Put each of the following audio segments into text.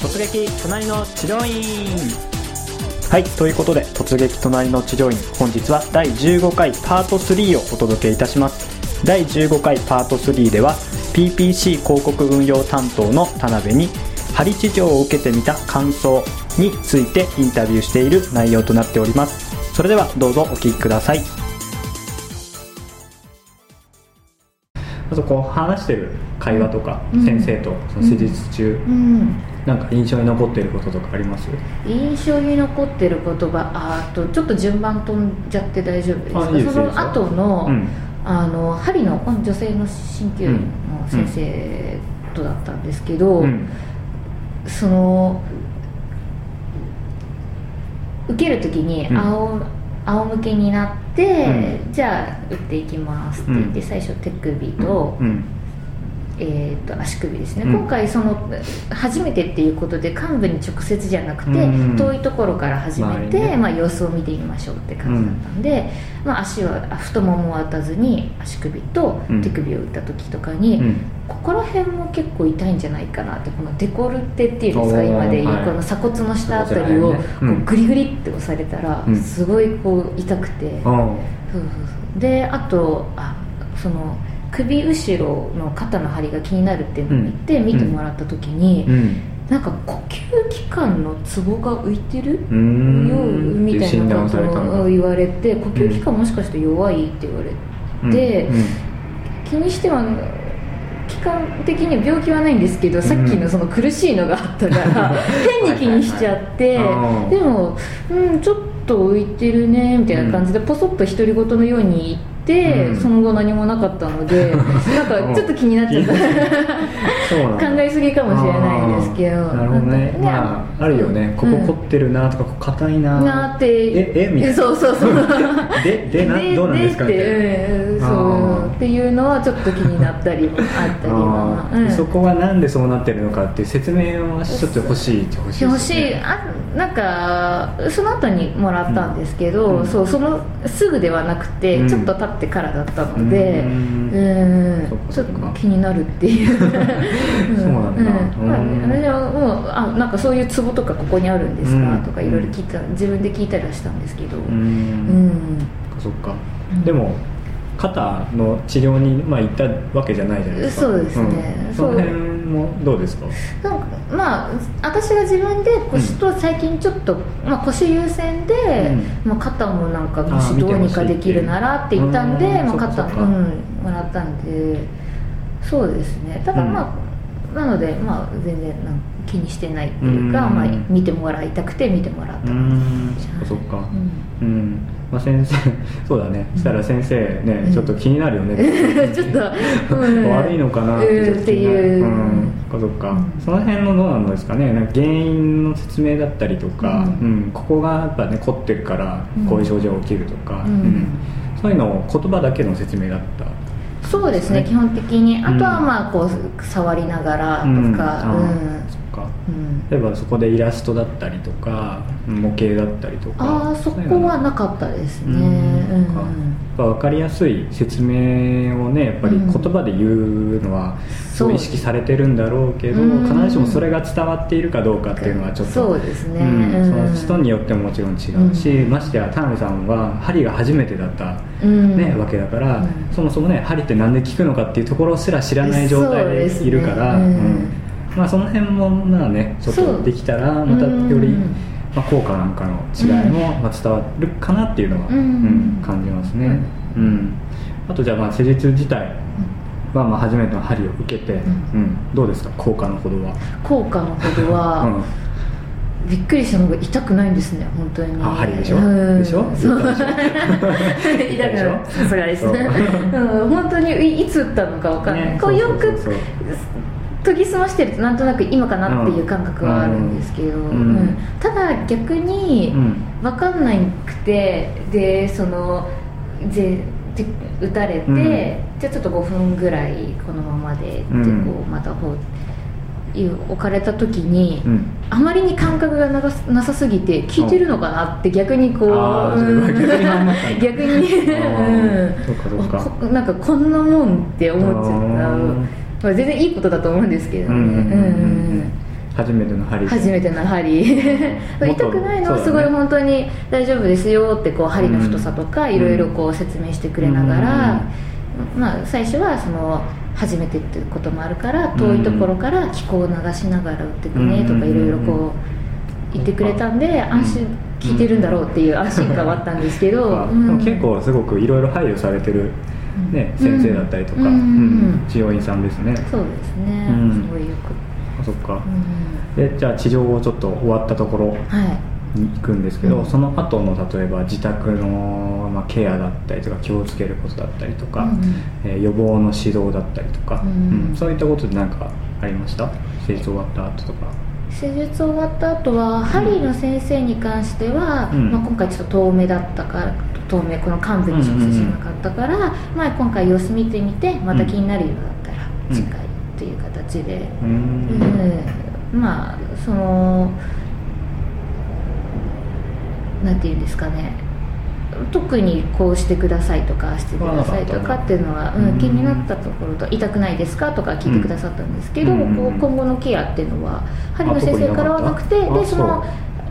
突撃隣の治療院。はいということで突撃隣の治療院本日は第15回パート3をお届けいたします。第15回パート3では PPC 広告運用担当の田辺に針治療を受けてみた感想についてインタビューしている内容となっております。それではどうぞお聞きください。あとこう話してる会話とか、うん。先生とその施術中、うんなんか印象に残っていることとかあります？印象に残ってる言葉ああとちょっと順番飛んじゃって大丈夫ですか？あいいですその後の,、うん。あの針の女性の鍼灸院の先生とだったんですけど、うん。その受ける時にうん。仰,、仰向けになって、じゃあ打っていきますって言って、うん。最初手首と,、うんえー、と足首ですね、うん。今回その初めてっていうことで幹部に直接じゃなくて、うん遠いところから始めて、まあ、様子を見てみましょうって感じだったん。で、まあ、足はあ太ももは当たずに足首と手首を打った時とかに、うん。ここら辺も結構痛いんじゃないかなってこのデコルテっていうんですか今でいうはい。この鎖骨の下あたりをこうん。うグリグリって押されたらうん。すごいこう痛くて、うんそうそうそう。であとあその首後ろの肩の張りが気になるっていうのを言って見てもらった時に、うん。なんか呼吸器官のツボが浮いてる？よみたい診なことを言われて呼吸器官もしかして弱いって言われて、うん。気にしては期間的に病気はないんですけど、さっきのその苦しいのがあったから変に気にしちゃってはいでも、うん、ちょっと浮いてるねみたいな感じでポソッと独り言のように言って、うんその後何もなかったので なんかちょっと気になっちゃった。考えすぎかもしれないんですけど。なるほどね。なんかまああるよね。ここ凝ってるなとか硬いな。なーって。ええみたいな。そうそうそう。ででなどうなんですか？みたいな。でうんそう。っていうのはちょっと気になったりもあったりまあ、うん。そこはなんでそうなってるのかっていう説明はちょっと欲しいって欲しい。欲しい。あなんかその後にもらったんですけど、うん。そうそのすぐではなくて、うん。ちょっと経ってからだったのでううんん。ちょっと気になるっていう。そうなんだ。うん。私はもうあなんかそういうツボとかここにあるんですか、うん。とかいろいろ聞いた自分で聞いたりはしたんですけど。ううんん。そっか。うん。でも肩の治療に、まあ、行ったわけじゃないじゃないですか。そうですね。うん。その辺もどうですか？なんかまあ私が自分で腰と最近ちょっと、まあ、腰優先で、まあ、肩もなんかもしどうにかできるならって言ったんでまあ、肩うんもらったんでそうですね。ただまあ、なのでまあ全然なんか気にしてないっていうか、うん。まあ、見てもらいたくて見てもらったそっかそっか。うん。うん、まあ、先生 そうだね。そしたら先生ね、うん。ちょっと気になるよね、ちょっと、うん。悪いのかなっていう。うん。そっかそっか、うんその辺のどうなんですかね。なんか原因の説明だったりとか、ううん。んここがやっぱね凝ってるからうん。こういう症状が起きるとか、うん。そういうのを言葉だけの説明だった。そうですね基本的に。あとはまあこう触りながらとか、うん例えばそこでイラストだったりとか模型だったりとか。ああそこはなかったですね。うん。かやっぱ分かりやすい説明をねやっぱり言葉で言うのはすごい意識されてるんだろうけどうん。必ずしもそれが伝わっているかどうかっていうのはちょっとそうですね。その人によってももちろん違うし、ましてや田辺さんは針が初めてだった、うん。ねわけだから、うん。そもそもね針ってなんで効くのかっていうところすら知らない状態そうでいるから、うんうんまあ、その辺もまあねちょっとできたらまたより、うんまあ、効果なんかの違いもまあ伝わるかなっていうのは、うんうん感じますね、うん。あとじゃあまあ施術自体はまあ初めての針を受けて、うん。どうですか？効果のほどは、効果のほどは、うん。びっくりしたのが痛くないんですね本当に。あ針でしょ？うん。でしょ？そう。痛 くない。さすがです。本当にいいつ打ったのか分かんない、ねこうよく研ぎ澄ましてるとなんとなく今かなっていう感覚はあるんですけど、うんうんただ逆にうん。分かんなくてでそのでで打たれて、うん。じゃあちょっと5分ぐらいこのままでってこうんうまたこう置かれた時に、うん。あまりに感覚がなさなさすぎて効いてるのかなって逆にこうあーそれは逆に 逆にうかそうか。あ こなんかこんなもんって思っちゃったまあ、全然いいことだと思うんですけどね。初めての針。初めての針。痛くないの、そうだね。すごい本当に大丈夫ですよってこう針の太さとかうん。いろいろこう説明してくれながら、まあ、最初はその初めてっていうこともあるから遠いところから気候を流しながら打ってくねとかうんいろいろこう言ってくれたんで安心聞いてるんだろうっていう安心感はあったんですけど、でも結構すごくいろいろ配慮されてる、ねうん。先生だったりとか、治療院さんですね。そうですね、うん。すごいよく、あそっか、うん。でじゃあ治療をちょっと終わったところはい。に行くんですけど、うん。その後の例えば自宅の、まあ、ケアだったりとか気をつけることだったりとか、うんえー予防の指導だったりとか、うん。うん。そういったことで何かありました？手術終わった後とか施術終わった後は針の先生に関しては、うん。まあ、今回ちょっと遠目だったから遠目この幹部に直接しなかったから、まあ、今回様子見てみてまた気になるようだったらうん。次回っていう形で、ううんん。まあそのなんていうんですかね特にこうしてくださいとかああしてくださいとかっていうのは、うんうん、気になったところと痛くないですかとか聞いてくださったんですけど、うん。こう今後のケアっていうのは針の先生からはなくてでその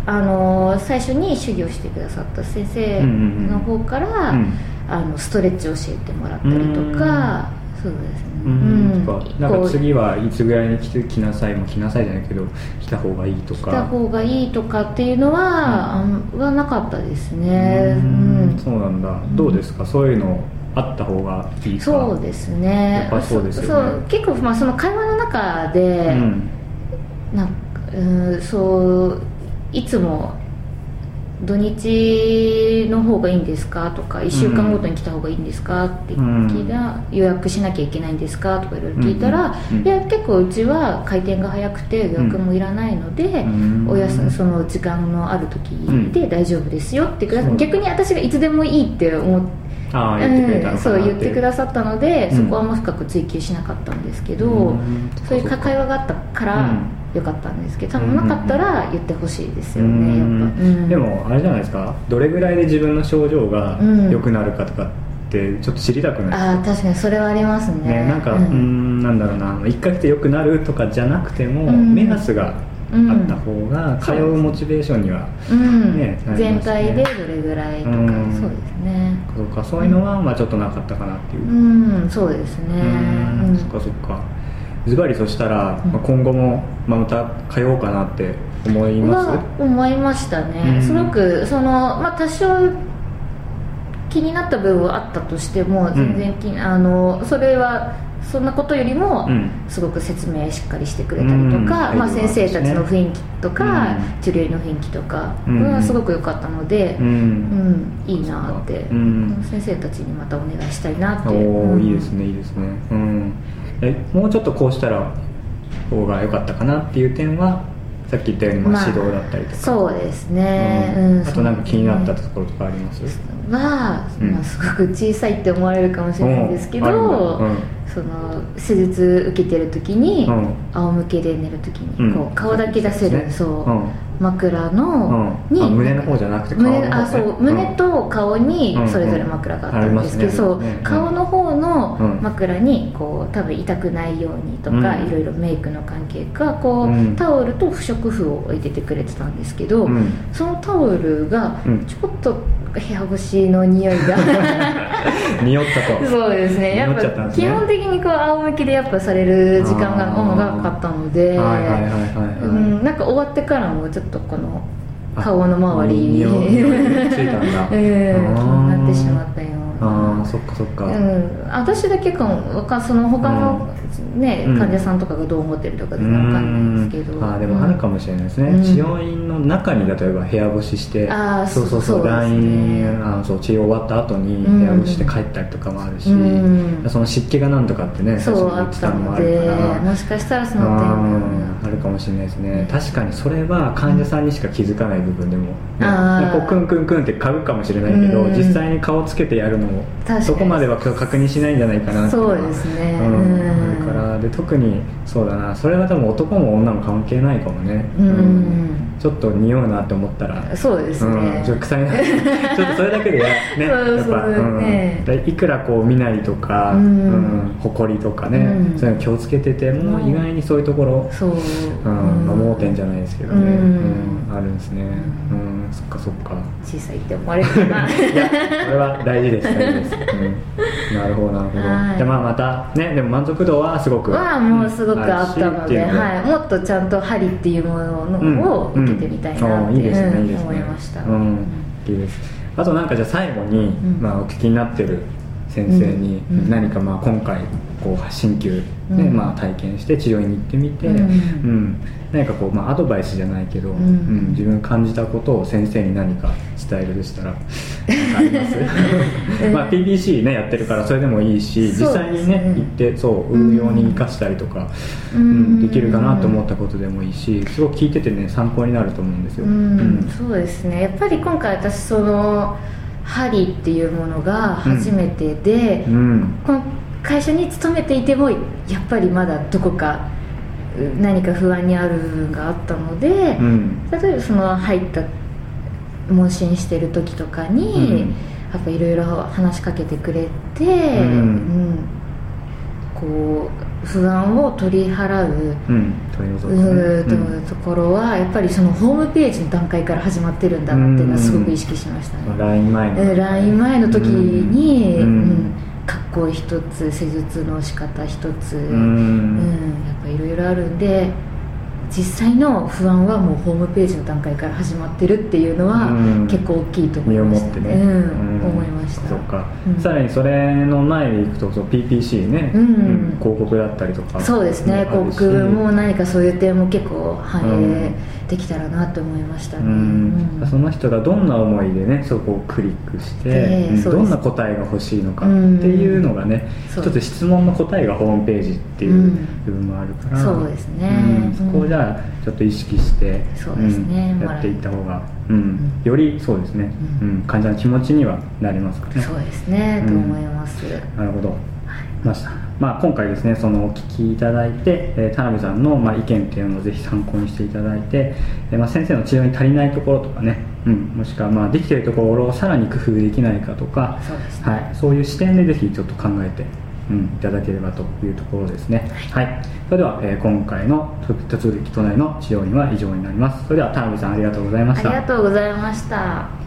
あの最初に修行してくださった先生の方から、うんあのストレッチを教えてもらったりとか、そうですね、うん。とかなんか次はいつぐらいに来て来なさいも来なさいじゃないけど来た方がいいとか。来た方がいいとかっていうのは、あんはなかったですね、ううん。ん。そうなんだ。どうですか？そういうのあった方がいいか。そうですね。やっぱそうですよね。そう結構、まあ、その会話の中で、うん。なんかうんそういつも土日の方がいいんですか？とか1週間ごとに来た方がいいんですか？って聞いた、予約しなきゃいけないんですか？とかいろいろ聞いたら、うんうんいや結構うちは回転が早くて予約もいらないので、うん。お休みその時間のある時で大丈夫ですよって逆に私がいつでもいいって思って。言ってくれたのかなうんそう言ってくだささったので、うん。そこはあんま深く追求しなかったんですけど、うん。そういう会話があったからうんよかったんですけど多分なかったら言ってほしいですよね、やっぱ、うんでもあれじゃないですか？どれぐらいで自分の症状がうん。良くなるかとかってちょっと知りたくないですか？ああ確かにそれはありますね。ね、なんか、ううんん、なんだろうな1回来て良くなるとかじゃなくても、うん。目安があった方が通うモチベーションには、うん。ねなり全体でどれぐらいとか、うん。そうですね。そうかそういうのは、まあ、ちょっとなかったかなっていう。う、んそうですね。うん。うん。そっかそっかズバリそしたら、うん。まあ、今後も、まあ、また通おうかなって思います、は思いましたね、うん。すごくその、まあ、多少気になった部分はあったとしても全然気に、あのそれはそんなことよりも、うん。すごく説明しっかりしてくれたりとか、うん。まあ、先生たちの雰囲気とか、うん。治療院の雰囲気とかうん。はすごく良かったので、ううんん、いいなって、うん。先生たちにまたお願いしたいなって、いいですねいいですね。うん。えもうちょっとこうしたら方が良かったかなっていう点はさっき言ったように、まあ、まあ指導だったりとか、そうですね、ううんんあとなんか気になったところとかあります？は、うん。まあ、すごく小さいって思われるかもしれないんですけど、うん。その手術受けてる時に、うん。仰向けで寝る時にうん。こう顔だけ出せる、そう、うん枕の、うん。にあ胸の方じゃなくて胸あそう、うん。胸と顔にうん。それぞれ枕があったんですけど、顔の方のうん。枕にこう多分痛くないようにとか、うん。いろいろメイクの関係かこう、うん。タオルと不織布を置いててくれてたんですけど、うん。そのタオルがうん。ちょっと部屋干しの匂いが。匂ったと。そうですね。やっぱね。基本的にこう仰向けでやっぱされる時間が長かったので、はいはいはいはいはい、うん、なんか終わってからもちょっとこの顔の周りに。ついたんだ。うん。気になってしまっったよあうあなそっかそっか、うん、私だけかもその他の、ねうん。患者さんとかがどう思ってるとか全然わかんないですけど。あーでもあるかもしれないですね、うん。治療院の中に例えば部屋干ししてあーそうそうそうそうですね。LINE あそう治療終わった後にうん。部屋干しして帰ったりとかもあるし、うん。その湿気がなんとかってね最初そうに言ってたのもあるでから。もしかしたらその点うんあるかもしれないですね。確かにそれは患者さんにしか気づかない部分でも、ね。こうクンクンクンって買うかもしれないけど、うん。実際に顔つけてやるのの確かに。そこまでは確認しないんじゃないかなっていのはそうですね。うんうん。あるから。で特にそうだな。それは多分男も女も関係ないかもね、うん。ちょっと匂うなって思ったら。そうですね、うん、ちょっと臭いな。ちょっとそれだけでやねやっぱ、そうね。うん、でいくらこう身なりとか、ううんん。誇りとかね、うん。そういうの気をつけてても、うん。意外にそういうところ、そう、うん。まあ、盲点じゃないですけどね、うん。うん。あるんですね。うんそっかそっか。小さいって思われるかな。いやこれは大事です大事です、うん、なるほどなるほど、はい。じゃあまあまたねでも満足度はすごくはもうすごくあったので、はい、もっとちゃんと針っていうものを受けてみたいなうんっていいですねうんいいですね。思いました、うんいいです。あとなんかじゃあ最後に、ん。まあ、お聞きになってる先生に何かまあ今回こう鍼灸、ねうんまあ、体験して治療院に行ってみて、うんうん何かこう、まあ、アドバイスじゃないけど、んうん自分感じたことを先生に何か伝えるとしたら何かあります？まあ PBC ねやってるからそれでもいいし実際にね行ってそう運用に生かしたりとか、ううんんできるかなと思ったことでもいいしすごく聞いててね参考になると思うんですよ。うんうん。そうですね。やっぱり今回私その針っていうものが初めてで、うん。この会社に勤めていてもやっぱりまだどこかう何か不安にある部分があったので、うん。例えばその入った問診してる時とかに、うん。やっぱいろいろ話しかけてくれて、んうん不安を取り払ううん取り除くね。うーとところはやっぱりそのホームページの段階から始まってるんだなっていうのはすごく意識しましたうんね。LINE 前の。えー LINE 前の時に、うん。うん格好一つ施術の仕方一つ、ううんんやっぱいろいろあるんで実際の不安はもうホームページの段階から始まってるっていうのはうん。結構大きいと思いましたね、うん。うん。思いました。そっか、うん。さらにそれの前でいくとそう PPC ね、うん。広告だったりとか。そうですね。広告も何かそういう点も結構反映できたらなと思いましたね、うん。うん。その人がどんな思いでねそこをクリックして、どんな答えが欲しいのかっていうのがね、そう一つ質問の答えがホームページっていう部分もあるから、そうですね。うん。そこをじゃあちょっと意識して、そうですねんもらやっていった方が、うんん。よりそうですね、ううん患者の気持ちにはなりますからね。そうですね、うん。と思います。なるほど。ましたまあ、今回ですねそのお聞きいただいて、えー田辺さんの、まあ、意見っていうのをぜひ参考にしていただいて、えーまあ、先生の治療に足りないところとかね、うん、もしくはまあできているところをさらに工夫できないかとかそうね。はい、そういう視点でぜひちょっと考えて、うん、いただければというところですね。はい、それでは、えー今回の手続き都内の治療院は以上になります。それでは田辺さんありがとうございました。ありがとうございました。